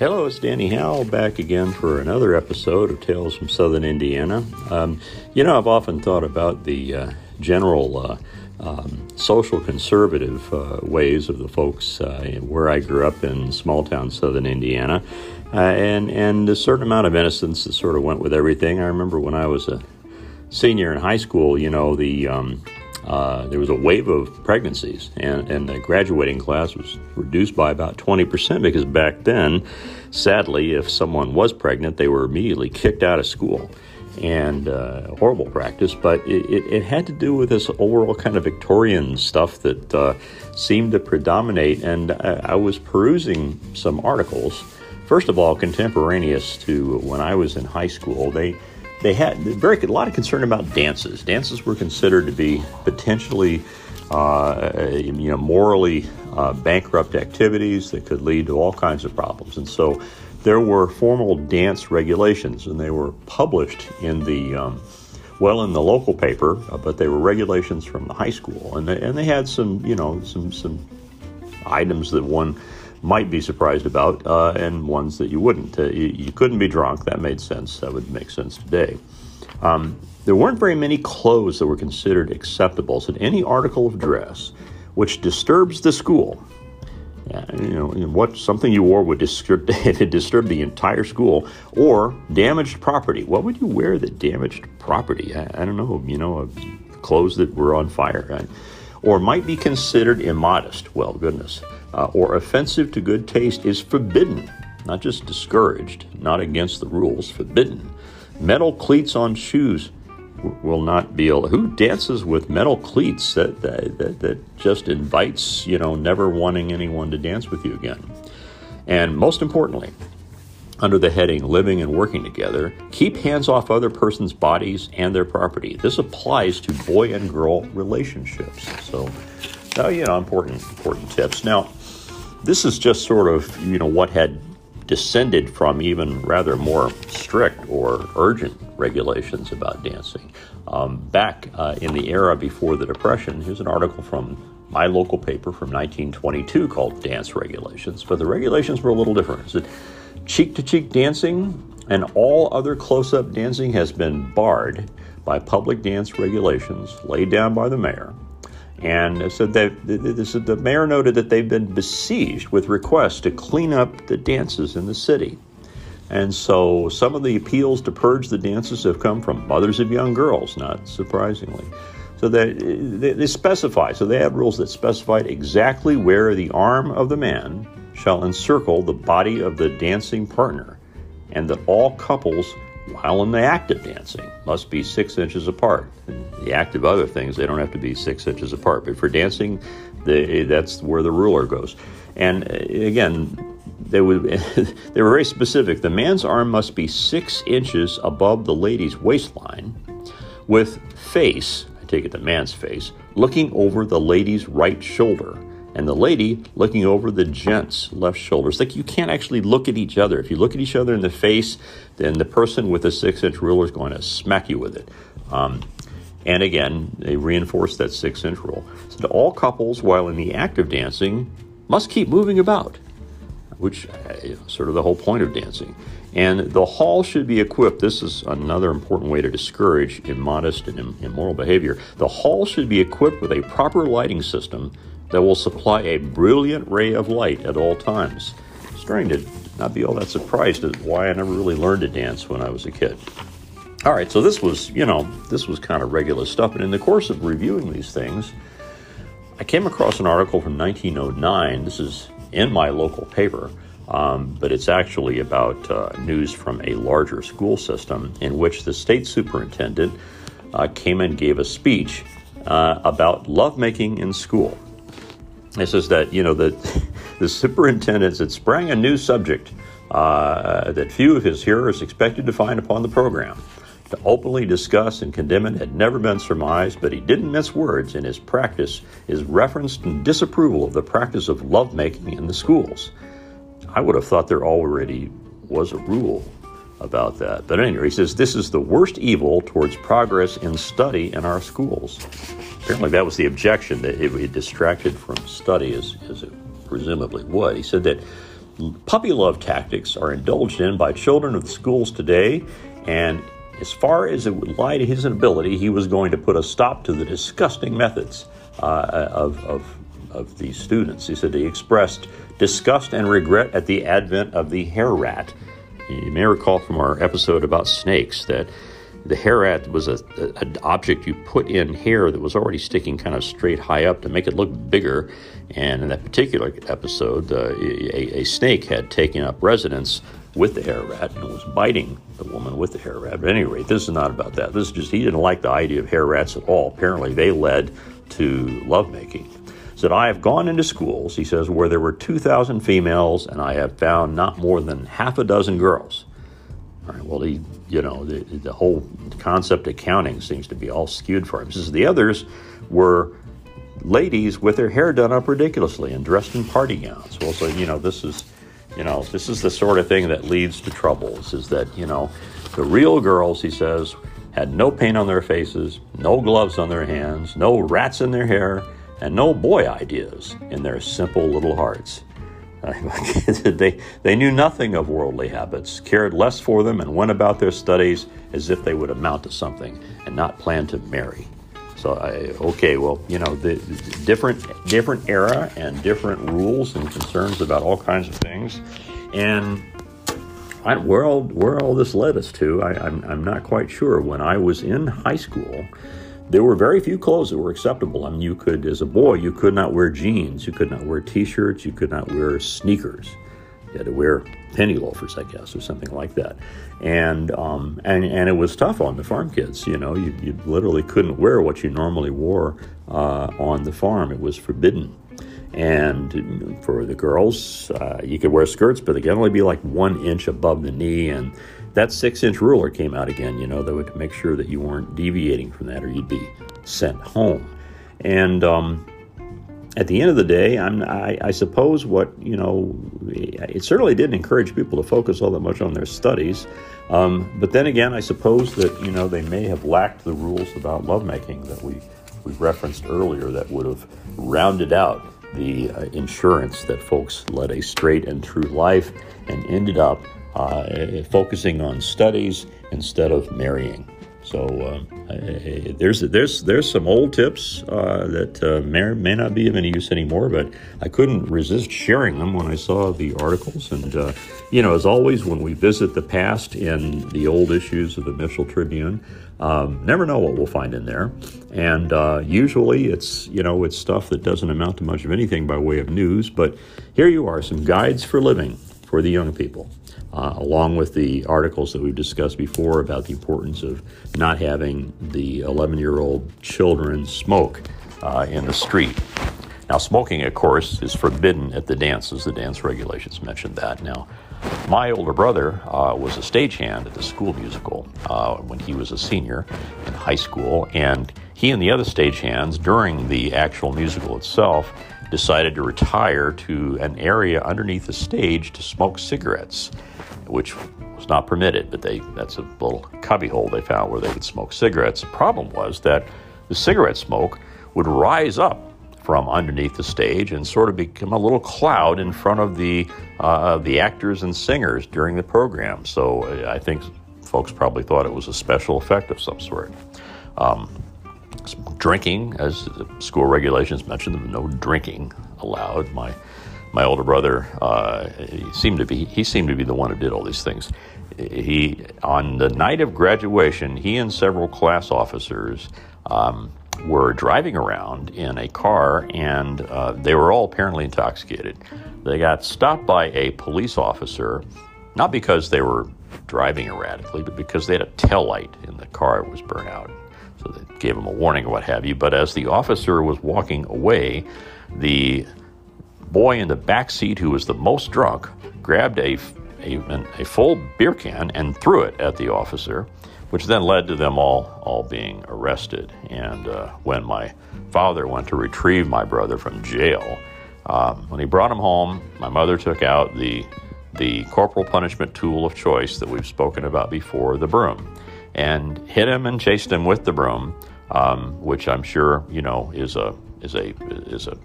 Hello, it's Danny Howell back again for another episode of Tales from Southern Indiana. Um, you know, I've often thought about the uh, general uh, um, social conservative uh, ways of the folks uh, where I grew up in small town Southern Indiana, uh, and and a certain amount of innocence that sort of went with everything. I remember when I was a senior in high school, you know, the um, uh, there was a wave of pregnancies, and, and the graduating class was reduced by about 20% because back then, sadly, if someone was pregnant, they were immediately kicked out of school. And uh, horrible practice, but it, it, it, had to do with this overall kind of Victorian stuff that uh, seemed to predominate. And I, I was perusing some articles, first of all, contemporaneous to when I was in high school. They they had very a lot of concern about dances. Dances were considered to be potentially, uh, you know, morally uh, bankrupt activities that could lead to all kinds of problems. And so, there were formal dance regulations, and they were published in the um, well in the local paper, uh, but they were regulations from the high school, and they, and they had some you know some some items that one might be surprised about, uh, and ones that you wouldn't. Uh, you, you, couldn't be drunk. That made sense. That would make sense today. Um, there weren't very many clothes that were considered acceptable. So, any article of dress which disturbs the school, you know, what something you wore would disturb, disturb the entire school, or damaged property. What would you wear that damaged property? I, I don't know. You know, uh, clothes that were on fire, right? or might be considered immodest. Well, goodness uh, or offensive to good taste is forbidden, not just discouraged, not against the rules, forbidden. Metal cleats on shoes will not be able. Who dances with metal cleats? That, that, that, that just invites, you know, never wanting anyone to dance with you again. And most importantly, under the heading Living and Working Together, keep hands off other person's bodies and their property. This applies to boy and girl relationships. So, uh, you know, important, important tips. Now, this is just sort of, you know, what had descended from even rather more strict or urgent regulations about dancing. Um, back uh, in the era before the Depression, here's an article from my local paper from 1922 called Dance Regulations, but the regulations were a little different. It said cheek to cheek dancing and all other close up dancing has been barred by public dance regulations laid down by the mayor and said that the mayor noted that they've been besieged with requests to clean up the dances in the city. And so some of the appeals to purge the dances have come from mothers of young girls, not surprisingly. So they, they, they specify, so they have rules that specify exactly where the arm of the man shall encircle the body of the dancing partner, and that all couples while in the act of dancing must be six inches apart. The act of other things, they don't have to be six inches apart. But for dancing, they, that's where the ruler goes. And uh, again, they, would, they were very specific. The man's arm must be six inches above the lady's waistline, with face, I take it the man's face, looking over the lady's right shoulder and the lady looking over the gent's left shoulder. It's like you can't actually look at each other. If you look at each other in the face, then the person with the six inch ruler is going to smack you with it. Um, and again, they reinforce that six inch rule. So all couples, while in the act of dancing, must keep moving about, which is sort of the whole point of dancing. And the hall should be equipped. This is another important way to discourage immodest and immoral behavior. The hall should be equipped with a proper lighting system that will supply a brilliant ray of light at all times. Starting to not be all that surprised at why I never really learned to dance when I was a kid. All right, so this was, you know, this was kind of regular stuff. And in the course of reviewing these things, I came across an article from 1909. This is in my local paper, um, but it's actually about uh, news from a larger school system in which the state superintendent uh, came and gave a speech uh, about lovemaking in school. It says that you know the the superintendent had sprang a new subject uh, that few of his hearers expected to find upon the program. To openly discuss and condemn it had never been surmised, but he didn't mince words in his practice, his reference and disapproval of the practice of lovemaking in the schools. I would have thought there already was a rule about that. But anyway, he says this is the worst evil towards progress in study in our schools. Apparently, that was the objection that it, it distracted from study, as, as it presumably would. He said that puppy love tactics are indulged in by children of the schools today, and as far as it would lie to his ability, he was going to put a stop to the disgusting methods uh, of, of, of these students. He said he expressed disgust and regret at the advent of the hair rat. You may recall from our episode about snakes that the hair rat was a, a, an object you put in hair that was already sticking kind of straight high up to make it look bigger. And in that particular episode, uh, a, a, snake had taken up residence with the hair rat and was biting the woman with the hair rat. But at any rate, this is not about that. This is just he didn't like the idea of hair rats at all. Apparently, they led to lovemaking. Said, I have gone into schools, he says, where there were 2,000 females, and I have found not more than half a dozen girls. All right, well, he, you know, the, the whole concept of counting seems to be all skewed for him. Says the others were ladies with their hair done up ridiculously and dressed in party gowns. Well, so, you know, this is, you know, this is the sort of thing that leads to troubles, is that, you know, the real girls, he says, had no paint on their faces, no gloves on their hands, no rats in their hair, and no boy ideas in their simple little hearts. they, they knew nothing of worldly habits, cared less for them, and went about their studies as if they would amount to something and not plan to marry. So, I, okay, well, you know, the, the different different era and different rules and concerns about all kinds of things, and I, where all where all this led us to, I, I'm I'm not quite sure. When I was in high school, there were very few clothes that were acceptable. I mean, you could, as a boy, you could not wear jeans, you could not wear T-shirts, you could not wear sneakers. You had to wear penny loafers, I guess, or something like that. And um, and and it was tough on the farm kids. You know, you, you literally couldn't wear what you normally wore uh, on the farm. It was forbidden. And for the girls, uh, you could wear skirts, but they could only be like one inch above the knee. And that six inch ruler came out again, you know, that would make sure that you weren't deviating from that or you'd be sent home. And um, at the end of the day, I, I suppose what, you know, it certainly didn't encourage people to focus all that much on their studies. Um, but then again, I suppose that, you know, they may have lacked the rules about lovemaking that we, we referenced earlier that would have rounded out the uh, insurance that folks led a straight and true life and ended up uh, focusing on studies instead of marrying. So uh, there's there's there's some old tips uh, that uh, may may not be of any use anymore, but I couldn't resist sharing them when I saw the articles. And uh, you know, as always, when we visit the past in the old issues of the Mitchell Tribune, um, never know what we'll find in there. And uh, usually, it's you know it's stuff that doesn't amount to much of anything by way of news. But here you are, some guides for living for the young people uh, along with the articles that we've discussed before about the importance of not having the 11 year old children smoke uh, in the street. Now, smoking, of course, is forbidden at the dances. The dance regulations mentioned that. Now, my older brother uh, was a stagehand at the school musical uh, when he was a senior in high school, and he and the other stagehands during the actual musical itself decided to retire to an area underneath the stage to smoke cigarettes which was not permitted, but they that's a little cubbyhole they found where they could smoke cigarettes. The problem was that the cigarette smoke would rise up from underneath the stage and sort of become a little cloud in front of the uh, the actors and singers during the program. So uh, I think folks probably thought it was a special effect of some sort. Um, drinking, as the school regulations mentioned, no drinking allowed. My my older brother uh, he seemed to be he seemed to be the one who did all these things. He on the night of graduation, he and several class officers um, were driving around in a car, and uh, they were all apparently intoxicated. They got stopped by a police officer, not because they were driving erratically, but because they had a tail light in the car was burnt out. So they gave them a warning or what have you. But as the officer was walking away, the boy in the back seat who was the most drunk grabbed a, a, a full beer can and threw it at the officer, which then led to them all, all being arrested. And uh, when my father went to retrieve my brother from jail, um, when he brought him home, my mother took out the, the corporal punishment tool of choice that we've spoken about before, the broom, and hit him and chased him with the broom, um, which I'm sure you know is a is a is a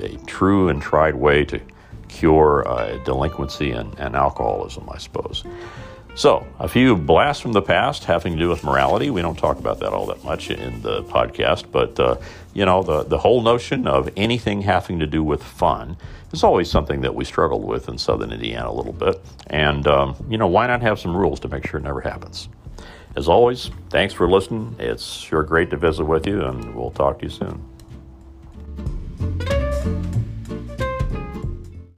a true and tried way to cure uh, delinquency and, and alcoholism, I suppose. So, a few blasts from the past having to do with morality. We don't talk about that all that much in the podcast, but uh, you know, the, the whole notion of anything having to do with fun is always something that we struggled with in southern Indiana a little bit. And, um, you know, why not have some rules to make sure it never happens? As always, thanks for listening. It's sure great to visit with you, and we'll talk to you soon thank you